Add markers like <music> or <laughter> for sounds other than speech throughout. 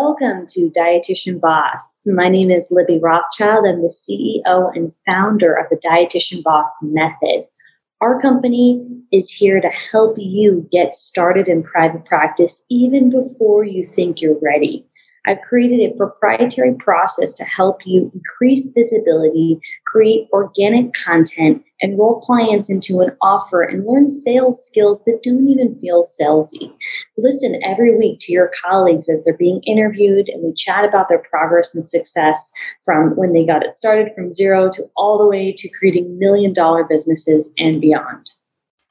welcome to Dietitian Boss. My name is Libby Rothschild. I'm the CEO and founder of the Dietitian Boss Method. Our company is here to help you get started in private practice even before you think you're ready. I've created a proprietary process to help you increase visibility, create organic content, enroll clients into an offer, and learn sales skills that don't even feel salesy. Listen every week to your colleagues as they're being interviewed, and we chat about their progress and success from when they got it started from zero to all the way to creating million dollar businesses and beyond.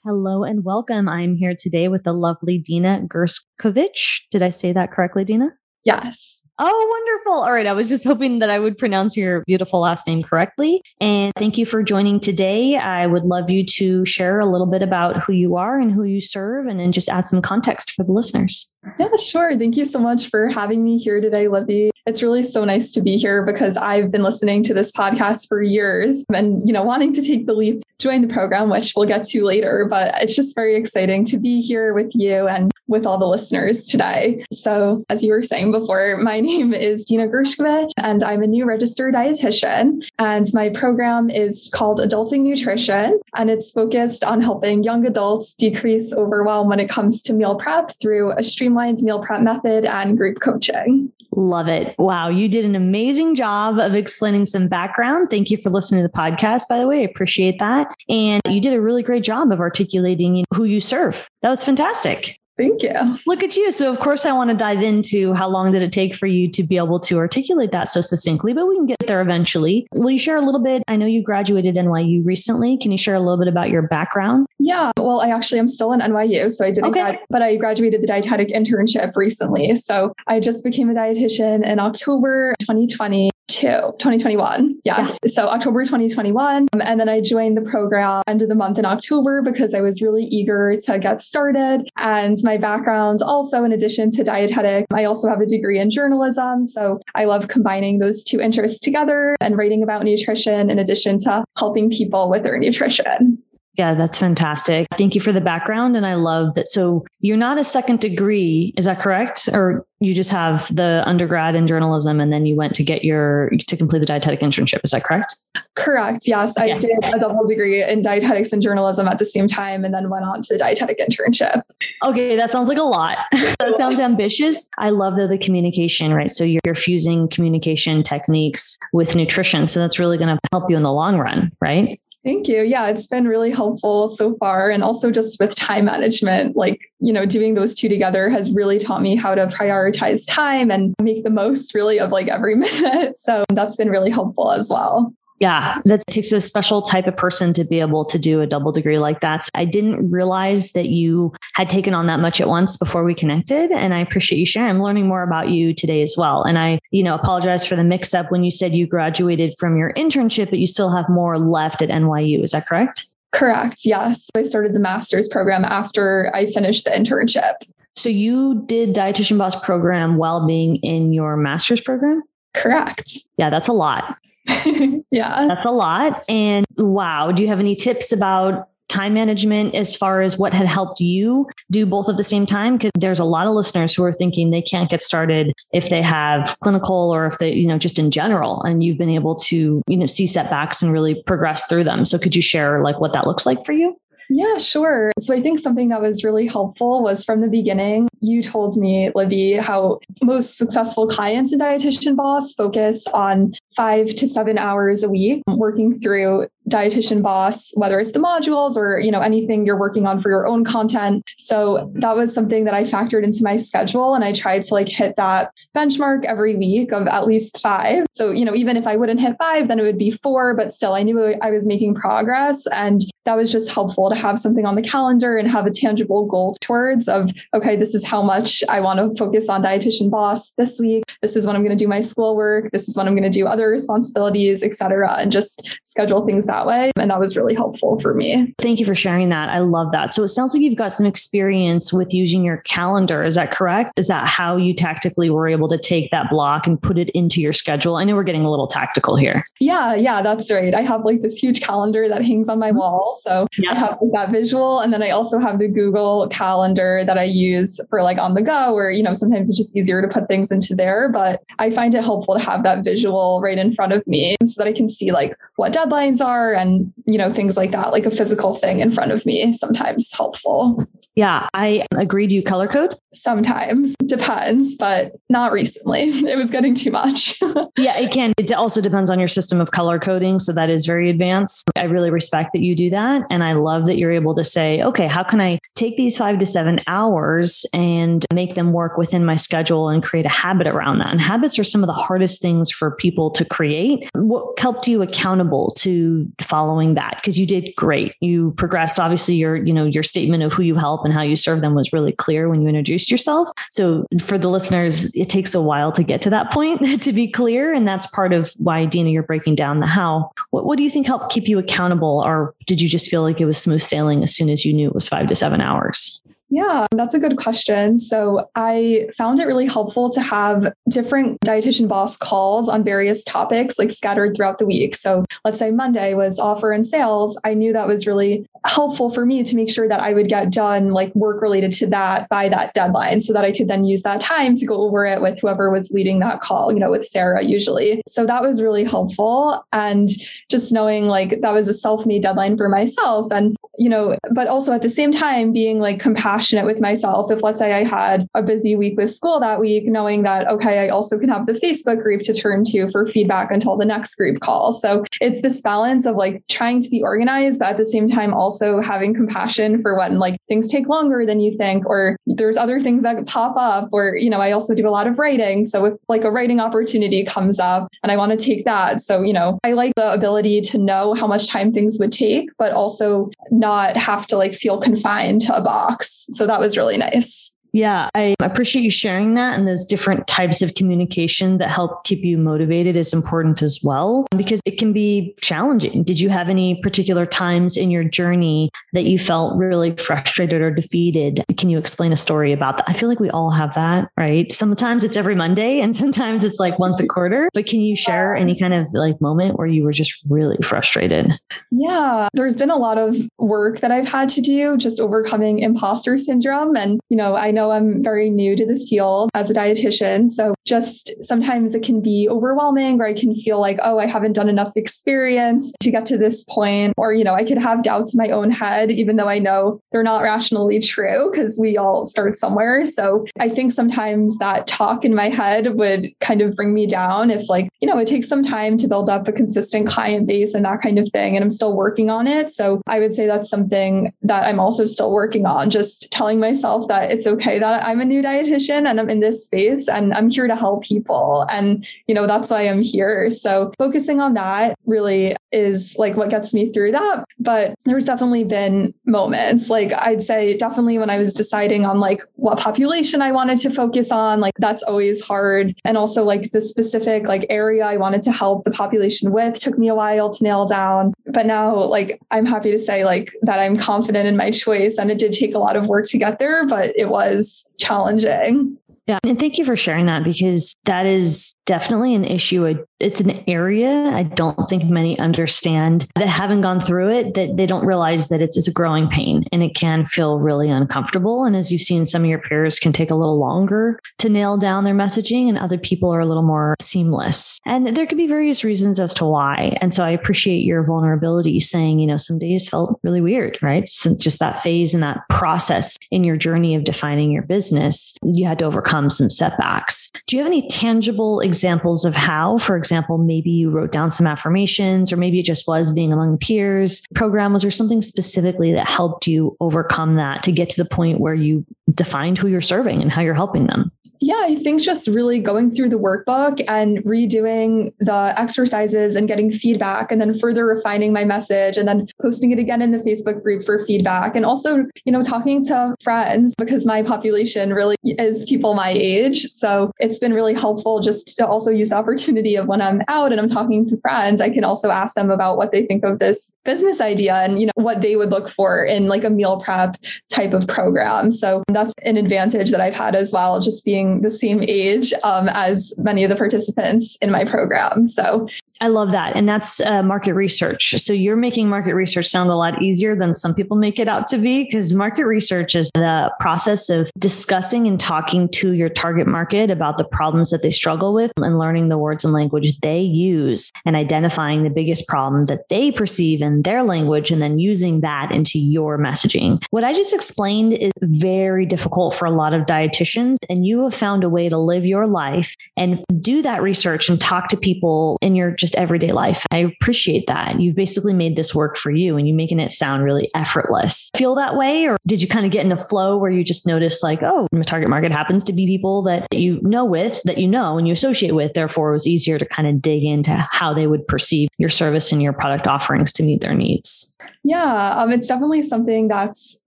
Hello and welcome. I'm here today with the lovely Dena Gershkovich. Did I say that correctly, Dena? Yes. Oh, wonderful. All right. I was just hoping that I would pronounce your beautiful last name correctly. And thank you for joining today. I would love you to share a little bit about who you are and who you serve and then just add some context for the listeners. Yeah, sure. Thank you so much for having me here today, Libby. It's really so nice to be here because I've been listening to this podcast for years and, you know, wanting to take the leap, join the program, which we'll get to later. But it's just very exciting to be here with you and with all the listeners today. So, as you were saying before, my <laughs> name is Dena Gershkovich, and I'm a new registered dietitian. And my program is called Adulting Nutrition, and it's focused on helping young adults decrease overwhelm when it comes to meal prep through a streamlined meal prep method and group coaching. Love it. Wow. You did an amazing job of explaining some background. Thank you for listening to the podcast, by the way. I appreciate that. And you did a really great job of articulating who you serve. That was fantastic. Thank you. Look at you. So, of course, I want to dive into how long did it take for you to be able to articulate that so succinctly, but we can get there eventually. Will you share a little bit? I know you graduated NYU recently. Can you share a little bit about your background? Yeah. Well, I actually am still in NYU. So I didn't, okay. grad- but I graduated the dietetic internship recently. So I just became a dietitian in October 2020 2021. Yes. Yeah. So October 2021. Um, and then I joined the program end of the month in October because I was really eager to get started. And my background also, in addition to dietetic, I also have a degree in journalism. So I love combining those two interests together and writing about nutrition in addition to helping people with their nutrition. Yeah, that's fantastic. Thank you for the background. And I love that. So you're not a second degree, is that correct? Or you just have the undergrad in journalism and then you went to get your, to complete the dietetic internship. Is that correct? Correct. Yes. I yeah. did a double degree in dietetics and journalism at the same time and then went on to the dietetic internship. Okay. That sounds like a lot. <laughs> that sounds ambitious. I love the, the communication, right? So you're, you're fusing communication techniques with nutrition. So that's really going to help you in the long run, right? Thank you. Yeah, it's been really helpful so far. And also just with time management, like, you know, doing those two together has really taught me how to prioritize time and make the most really of like every <laughs> minute. So that's been really helpful as well. Yeah, that takes a special type of person to be able to do a double degree like that. I didn't realize that you had taken on that much at once before we connected. And I appreciate you sharing. I'm learning more about you today as well. And I, you know, apologize for the mix up when you said you graduated from your internship, but you still have more left at NYU. Is that correct? Correct. Yes. I started the master's program after I finished the internship. So you did dietitian boss program while being in your master's program? Correct. Yeah, that's a lot. <laughs> yeah. That's a lot. And wow, do you have any tips about time management as far as what had helped you do both at the same time because there's a lot of listeners who are thinking they can't get started if they have clinical or if they you know just in general and you've been able to you know see setbacks and really progress through them so could you share like what that looks like for you yeah, sure. So I think something that was really helpful was from the beginning, you told me, Libby, how most successful clients in Dietitian Boss focus on five to seven hours a week working through dietitian boss whether it's the modules or you know anything you're working on for your own content. So that was something that i factored into my schedule and i tried to like hit that benchmark every week of at least five. So you know even if i wouldn't hit five then it would be four but still i knew i was making progress and that was just helpful to have something on the calendar and have a tangible goal towards of okay this is how much i want to focus on dietitian boss this week. This is when i'm going to do my schoolwork. This is when i'm going to do other responsibilities etc and just schedule things back that way. And that was really helpful for me. Thank you for sharing that. I love that. So it sounds like you've got some experience with using your calendar. Is that correct? Is that how you tactically were able to take that block and put it into your schedule? I know we're getting a little tactical here. Yeah, yeah, that's right. I have like this huge calendar that hangs on my mm-hmm. wall. So yeah. I have that visual. And then I also have the Google calendar that I use for like on the go, or, you know, sometimes it's just easier to put things into there. But I find it helpful to have that visual right in front of me so that I can see like what deadlines are and, you know, things like that, like a physical thing in front of me sometimes helpful. Yeah, I agree. Do you color code? Sometimes depends, but not recently. <laughs> It was getting too much. <laughs> yeah, it can. It also depends on your system of color coding. So that is very advanced. I really respect that you do that. And I love that you're able to say, okay, how can I take these five to seven hours and make them work within my schedule and create a habit around that? And habits are some of the hardest things for people to create. What helped you accountable to following that? Because you did great. You progressed. Obviously, your, you know, your statement of who you help and how you serve them was really clear when you introduced yourself. So for the listeners, it takes a while to get to that point <laughs> to be clear. And that's part of why, Dena, you're breaking down the how. What, what do you think helped keep you accountable? Or did you just feel like it was smooth sailing as soon as you knew it was five to seven hours? Yeah, that's a good question. So I found it really helpful to have different dietitian boss calls on various topics, like scattered throughout the week. So let's say Monday was offer and sales. I knew that was really helpful for me to make sure that I would get done like work related to that by that deadline so that I could then use that time to go over it with whoever was leading that call, you know, with Sarah usually. So that was really helpful. And just knowing like that was a self made deadline for myself. And, you know, but also at the same time being like compassionate compassionate with myself. If let's say I had a busy week with school that week, knowing that, okay, I also can have the Facebook group to turn to for feedback until the next group call. So it's this balance of like trying to be organized, but at the same time also having compassion for when like things take longer than you think, or there's other things that pop up, or, you know, I also do a lot of writing. So if like a writing opportunity comes up and I want to take that. So, you know, I like the ability to know how much time things would take, but also not have to like feel confined to a box. So that was really nice. Yeah, I appreciate you sharing that. And those different types of communication that help keep you motivated is important as well, because it can be challenging. Did you have any particular times in your journey that you felt really frustrated or defeated? Can you explain a story about that? I feel like we all have that, right? Sometimes it's every Monday and sometimes it's like once a quarter. But can you share any kind of like moment where you were just really frustrated? Yeah, there's been a lot of work that I've had to do just overcoming imposter syndrome. And, you know, I know I'm very new to the field as a dietitian. So just sometimes it can be overwhelming or I can feel like, oh, I haven't done enough experience to get to this point. Or, you know, I could have doubts in my own head, even though I know they're not rationally true because we all start somewhere. So I think sometimes that talk in my head would kind of bring me down if, like, you know, it takes some time to build up a consistent client base and that kind of thing. And I'm still working on it. So I would say that's something that I'm also still working on, just telling myself that it's okay that I'm a new dietitian and I'm in this space and I'm here to help people. And, you know, that's why I'm here. So focusing on that really is like what gets me through that. But there's definitely been moments, like I'd say definitely when I was deciding on like what population I wanted to focus on, like that's always hard. And also like the specific like area I wanted to help the population with took me a while to nail down. But now like I'm happy to say like that I'm confident in my choice and it did take a lot of work to get there, but it was challenging. Yeah. And thank you for sharing that because that is definitely an issue. It's an area I don't think many understand that haven't gone through it, that they don't realize that it's, it's a growing pain and it can feel really uncomfortable. And as you've seen, some of your peers can take a little longer to nail down their messaging and other people are a little more seamless. And there could be various reasons as to why. And so I appreciate your vulnerability saying, you know, some days felt really weird, right? So just that phase and that process in your journey of defining your business, you had to overcome some setbacks. Do you have any tangible examples? Examples of how, for example, maybe you wrote down some affirmations, or maybe it just was being among peers. Program was there something specifically that helped you overcome that to get to the point where you defined who you're serving and how you're helping them? Yeah, I think just really going through the workbook and redoing the exercises and getting feedback and then further refining my message and then posting it again in the Facebook group for feedback and also, you know, talking to friends because my population really is people my age. So it's been really helpful just to also use the opportunity of when I'm out and I'm talking to friends, I can also ask them about what they think of this business idea and, you know, what they would look for in like a meal prep type of program. So that's an advantage that I've had as well, just being the same age um, as many of the participants in my program. So I love that. And that's uh, market research. So you're making market research sound a lot easier than some people make it out to be because market research is the process of discussing and talking to your target market about the problems that they struggle with and learning the words and language they use and identifying the biggest problem that they perceive in their language and then using that into your messaging. What I just explained is very difficult for a lot of dietitians and you have found a way to live your life and do that research and talk to people in your just just everyday life. I appreciate that. You've basically made this work for you and you're making it sound really effortless. Feel that way? Or did you kind of get in a flow where you just noticed like, oh, my target market happens to be people that you know with, that you know and you associate with. Therefore, it was easier to kind of dig into how they would perceive your service and your product offerings to meet their needs. Yeah, um, it's definitely something that's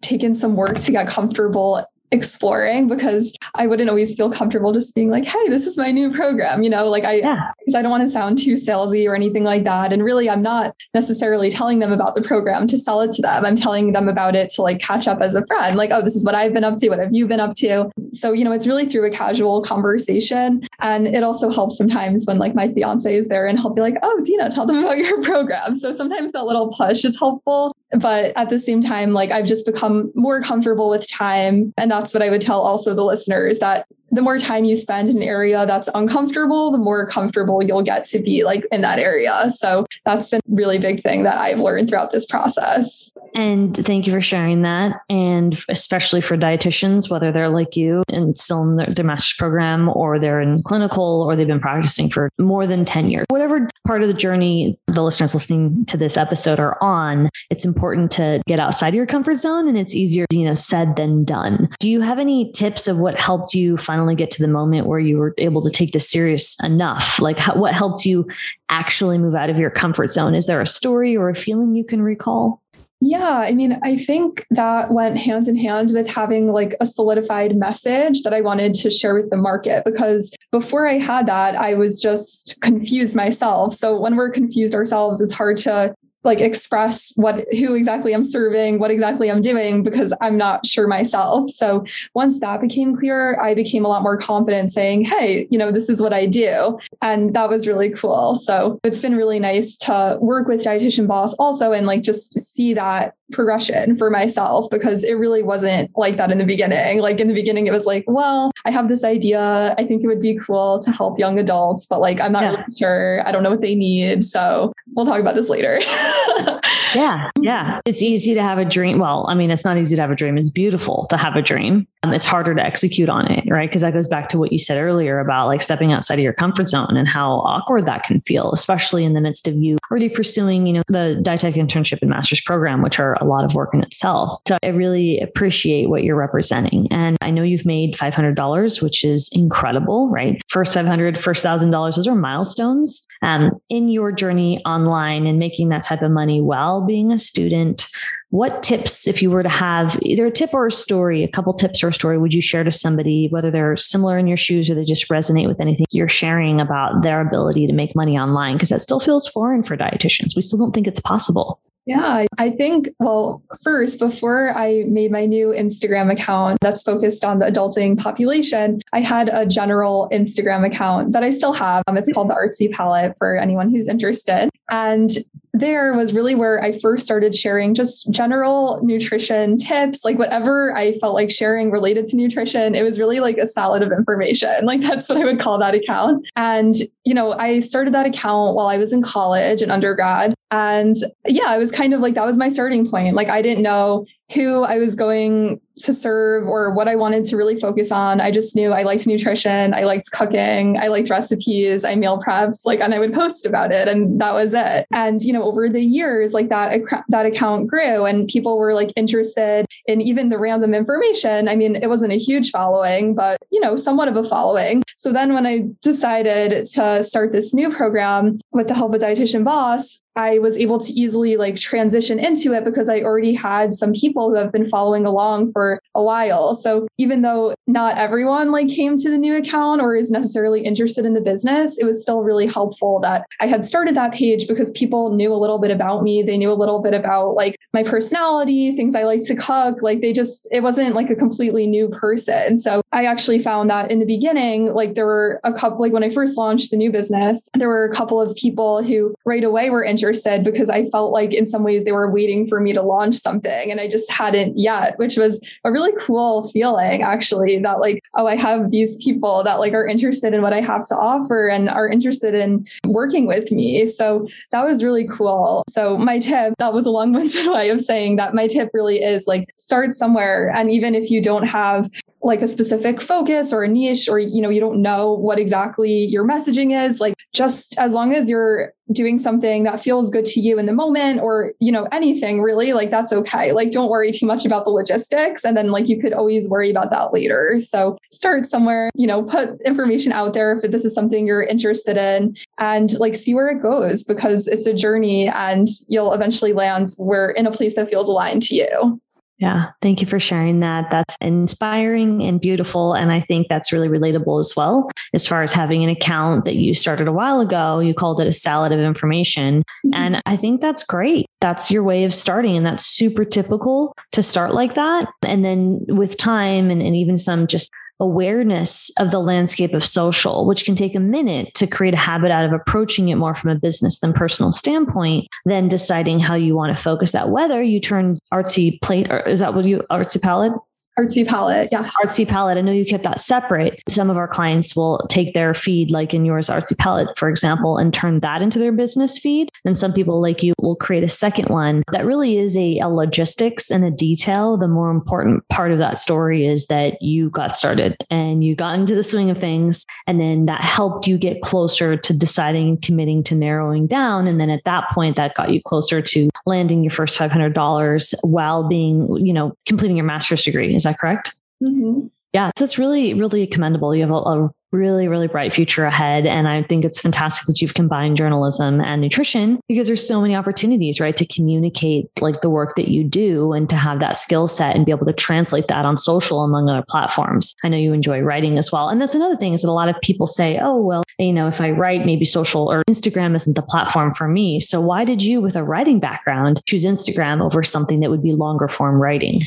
taken some work to get comfortable exploring because I wouldn't always feel comfortable just being like, hey, this is my new program, you know, like I yeah. because I don't want to sound too salesy or anything like that. And really I'm not necessarily telling them about the program to sell it to them. I'm telling them about it to like catch up as a friend, like, oh, this is what I've been up to, what have you been up to? So, you know, it's really through a casual conversation. And it also helps sometimes when like my fiance is there and he'll be like, oh, Dena, tell them about your <laughs> program. So sometimes that little push is helpful. But at the same time, like I've just become more comfortable with time and that's what I would tell also the listeners that the more time you spend in an area that's uncomfortable, the more comfortable you'll get to be like in that area. So that's been really big thing that I've learned throughout this process. And thank you for sharing that. And especially for dietitians, whether they're like you and still in their, their master's program or they're in clinical or they've been practicing for more than 10 years, whatever part of the journey the listeners listening to this episode are on, it's important to get outside your comfort zone and it's easier, you know, said than done. Do you have any tips of what helped you finally get to the moment where you were able to take this serious enough? Like how, what helped you actually move out of your comfort zone? Is there a story or a feeling you can recall? Yeah, I mean, I think that went hands in hand with having like a solidified message that I wanted to share with the market because before I had that, I was just confused myself. So when we're confused ourselves, it's hard to like express what who exactly I'm serving, what exactly I'm doing because I'm not sure myself. So once that became clear, I became a lot more confident saying, "Hey, you know, this is what I do." And that was really cool. So it's been really nice to work with dietitian boss also and like just see that progression for myself because it really wasn't like that in the beginning. Like in the beginning, it was like, well, I have this idea. I think it would be cool to help young adults, but like, I'm not yeah. really sure. I don't know what they need. So we'll talk about this later. <laughs> <laughs> yeah. Yeah. It's easy to have a dream. Well, I mean, it's not easy to have a dream. It's beautiful to have a dream. Um, it's harder to execute on it, right? Because that goes back to what you said earlier about like stepping outside of your comfort zone and how awkward that can feel, especially in the midst of you already pursuing, you know, the dietetic internship and master's program, which are a lot of work in itself. So I really appreciate what you're representing. And I know you've made $500, which is incredible, right? First 500, first thousand dollars, those are milestones um, in your journey online and making that type of money while being a student. What tips, if you were to have either a tip or a story, a couple tips or a story, would you share to somebody, whether they're similar in your shoes or they just resonate with anything you're sharing about their ability to make money online? Because that still feels foreign for dietitians. We still don't think it's possible. Yeah, I think, well, first, before I made my new Instagram account that's focused on the adulting population, I had a general Instagram account that I still have. Um, it's called the Artsy Palette for anyone who's interested. And there was really where I first started sharing just general nutrition tips, like whatever I felt like sharing related to nutrition. It was really like a salad of information. Like that's what I would call that account. And, you know, I started that account while I was in college and undergrad. And yeah, it was kind of like that was my starting point. Like I didn't know who I was going to serve or what I wanted to really focus on. I just knew I liked nutrition, I liked cooking, I liked recipes, I meal prepped, like, and I would post about it. And that was it. And, you know, over the years, like that, that account grew and people were like interested in even the random information. I mean, it wasn't a huge following, but you know, somewhat of a following. So then when I decided to start this new program with the help of Dietitian Boss, I was able to easily like transition into it because I already had some people who have been following along for a while. So even though not everyone like came to the new account or is necessarily interested in the business, it was still really helpful that I had started that page because people knew a little bit about me. They knew a little bit about like my personality, things I like to cook. Like they just, it wasn't like a completely new person. So I actually found that in the beginning, like there were a couple, like when I first launched the new business, there were a couple of people who right away were interested interested because I felt like in some ways they were waiting for me to launch something and I just hadn't yet, which was a really cool feeling actually that like, oh, I have these people that like are interested in what I have to offer and are interested in working with me. So that was really cool. So my tip, that was a long-winded <laughs> way of saying that my tip really is like start somewhere. And even if you don't have like a specific focus or a niche or you know you don't know what exactly your messaging is like just as long as you're doing something that feels good to you in the moment or you know anything really like that's okay. Like don't worry too much about the logistics and then like you could always worry about that later. So start somewhere you know put information out there if this is something you're interested in and like see where it goes because it's a journey and you'll eventually land where in a place that feels aligned to you yeah, thank you for sharing that. That's inspiring and beautiful. And I think that's really relatable as well. As far as having an account that you started a while ago, you called it a salad of information. Mm-hmm. And I think that's great. That's your way of starting. And that's super typical to start like that. And then with time and, and even some just awareness of the landscape of social, which can take a minute to create a habit out of approaching it more from a business than personal standpoint, then deciding how you want to focus that. Whether you turn artsy plate, or is that what you artsy palette? Artsy palette, yes. Artsy palette. I know you kept that separate. Some of our clients will take their feed, like in yours, Artsy palette, for example, and turn that into their business feed. And some people, like you, will create a second one that really is a, a logistics and a detail. The more important part of that story is that you got started and you got into the swing of things. And then that helped you get closer to deciding and committing to narrowing down. And then at that point, that got you closer to landing your first $500 while being, you know, completing your master's degree. Is that correct? Mm-hmm. Yeah, so it's really, really commendable. You have a, a really, really bright future ahead. And I think it's fantastic that you've combined journalism and nutrition because there's so many opportunities, right, to communicate like the work that you do and to have that skill set and be able to translate that on social among other platforms. I know you enjoy writing as well. And that's another thing is that a lot of people say, oh, well, you know, if I write, maybe social or Instagram isn't the platform for me. So why did you, with a writing background, choose Instagram over something that would be longer form writing?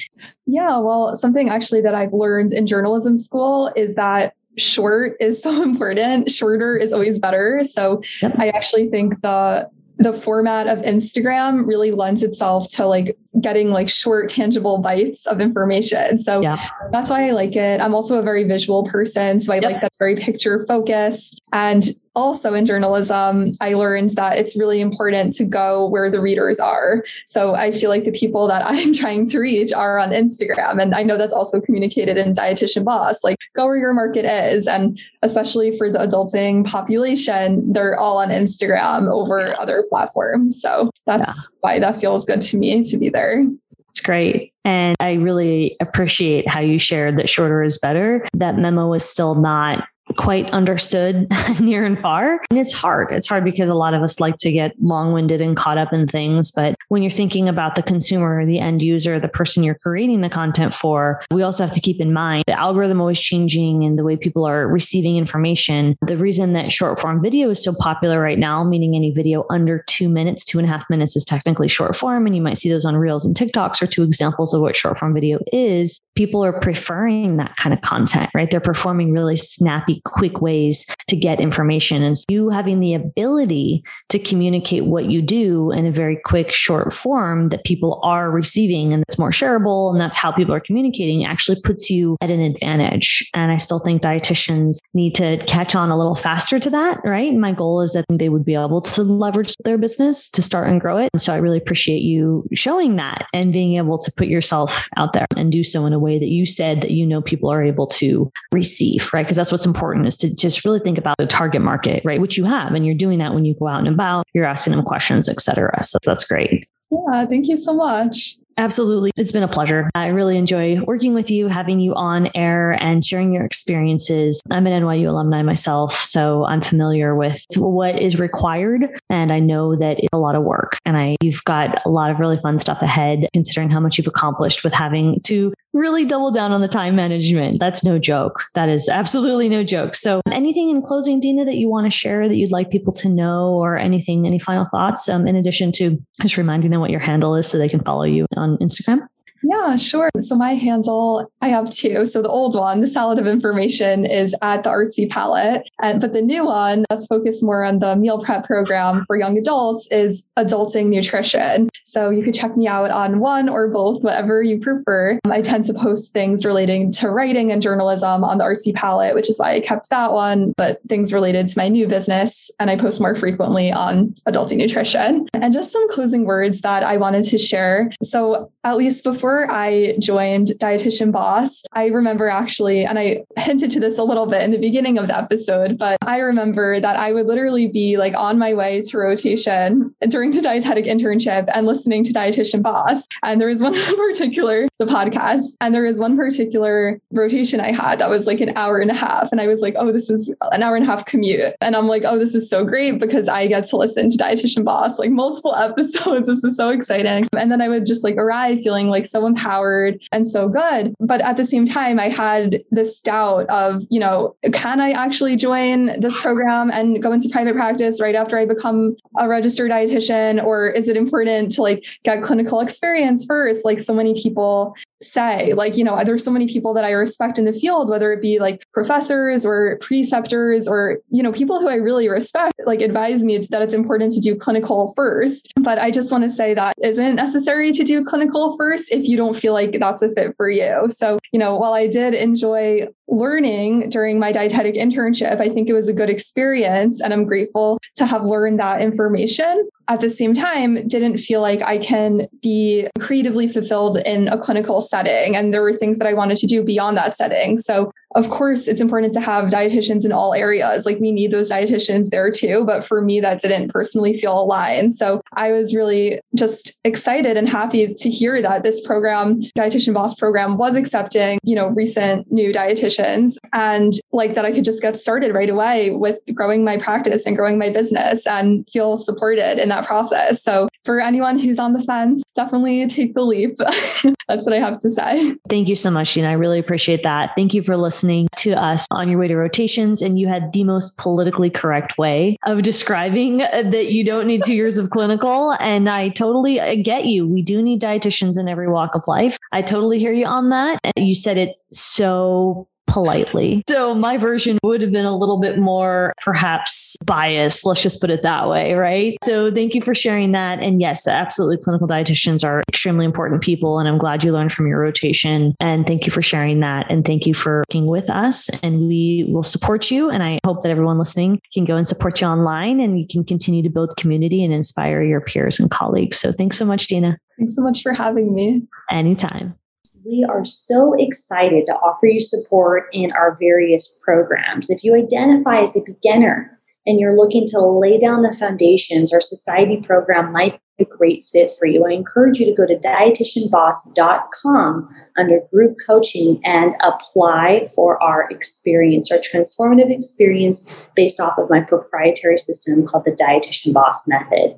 Yeah, well, something actually that I've learned in journalism school is that short is so <laughs> important. Shorter is always better. So yep. I actually think the the format of Instagram really lends itself to like getting like short, tangible bites of information. So yeah. that's why I like it. I'm also a very visual person. So I yep. like that very picture focused. And also in journalism, I learned that it's really important to go where the readers are. So I feel like the people that <laughs> I'm trying to reach are on Instagram. And I know that's also communicated in Dietitian Boss, like go where your market is. And especially for the adulting population, they're all on Instagram over other platforms. So that's yeah. why that feels good to me to be there. It's great. And I really appreciate how you shared that shorter is better. That memo is still not quite understood <laughs> near and far. And it's hard. It's hard because a lot of us like to get long winded and caught up in things. But when you're thinking about the consumer, the end user, the person you're creating the content for, we also have to keep in mind the algorithm always changing and the way people are receiving information. The reason that short form video is so popular right now, meaning any video under two minutes, two and a half minutes is technically short form. And you might see those on Reels and TikToks are two examples of what short form video is. People are preferring that kind of content, right? They're performing really snappy quick ways to get information. And so you having the ability to communicate what you do in a very quick, short form that people are receiving and it's more shareable and that's how people are communicating actually puts you at an advantage. And I still think dietitians need to catch on a little faster to that, right? My goal is that they would be able to leverage their business to start and grow it. And so I really appreciate you showing that and being able to put yourself out there and do so in a way that you said that you know people are able to receive, right? Because that's what's important important is to just really think about the target market, right? Which you have, and you're doing that when you go out and about, you're asking them questions, et cetera. So that's great. Yeah, thank you so much. Absolutely. It's been a pleasure. I really enjoy working with you, having you on air and sharing your experiences. I'm an NYU alumni myself, so I'm familiar with what is required. And I know that it's a lot of work. And I you've got a lot of really fun stuff ahead, considering how much you've accomplished with having to really double down on the time management. That's no joke. That is absolutely no joke. So anything in closing, Dena, that you want to share that you'd like people to know or anything, any final thoughts, um, in addition to just reminding them what your handle is so they can follow you on Instagram? Yeah, sure. So my handle, I have two. So the old one, the salad of information, is at the artsy palette. And but the new one that's focused more on the meal prep program for young adults is adulting nutrition. So you could check me out on one or both, whatever you prefer. I tend to post things relating to writing and journalism on the artsy palette, which is why I kept that one, but things related to my new business. And I post more frequently on adulting nutrition. And just some closing words that I wanted to share. So at least before before I joined Dietitian Boss, I remember actually, and I hinted to this a little bit in the beginning of the episode, but I remember that I would literally be like on my way to rotation during the dietetic internship and listening to Dietitian Boss. And there was one <laughs> particular, the podcast, and there was one particular rotation I had that was like an hour and a half. And I was like, oh, this is an hour and a half commute. And I'm like, oh, this is so great because I get to listen to Dietitian Boss like multiple <laughs> episodes. This is so exciting. And then I would just like arrive feeling like so empowered and so good. But at the same time, I had this doubt of, you know, can I actually join this program and go into private practice right after I become a registered dietitian? Or is it important to like get clinical experience first, like so many people say? Like, you know, uh, there's so many people that I respect in the field, whether it be like professors or preceptors or, you know, people who I really respect, like advise me that it's important to do clinical first. But I just want to say that isn't necessary to do clinical first if you don't feel like that's a fit for you. So, you know, while I did enjoy learning during my dietetic internship, I think it was a good experience and I'm grateful to have learned that information at the same time didn't feel like I can be creatively fulfilled in a clinical setting. And there were things that I wanted to do beyond that setting. So, of course, it's important to have dietitians in all areas. Like, we need those dietitians there too. But for me, that didn't personally feel aligned. So, I was really just excited and happy to hear that this program, Dietitian Boss program, was accepting, you know, recent new dietitians and like that I could just get started right away with growing my practice and growing my business and feel supported in that that process. So for anyone who's on the fence, definitely take the leap. <laughs> That's what I have to say. Thank you so much, Gina. I really appreciate that. Thank you for listening to us on your way to rotations. And you had the most politically correct way of describing that you don't need two years of clinical. And I totally get you. We do need dietitians in every walk of life. I totally hear you on that. You said it so politely. So my version would have been a little bit more perhaps biased. Let's just put it that way. Right. So thank you for sharing that. And yes, absolutely. Clinical dietitians are extremely important people. And I'm glad you learned from your rotation. And thank you for sharing that. And thank you for working with us. And we will support you. And I hope that everyone listening can go and support you online and you can continue to build community and inspire your peers and colleagues. So thanks so much, Dena. Thanks so much for having me. Anytime we are so excited to offer you support in our various programs. If you identify as a beginner and you're looking to lay down the foundations, our society program might be a great fit for you. I encourage you to go to dietitianboss.com under group coaching and apply for our experience, our transformative experience based off of my proprietary system called the Dietitian Boss Method.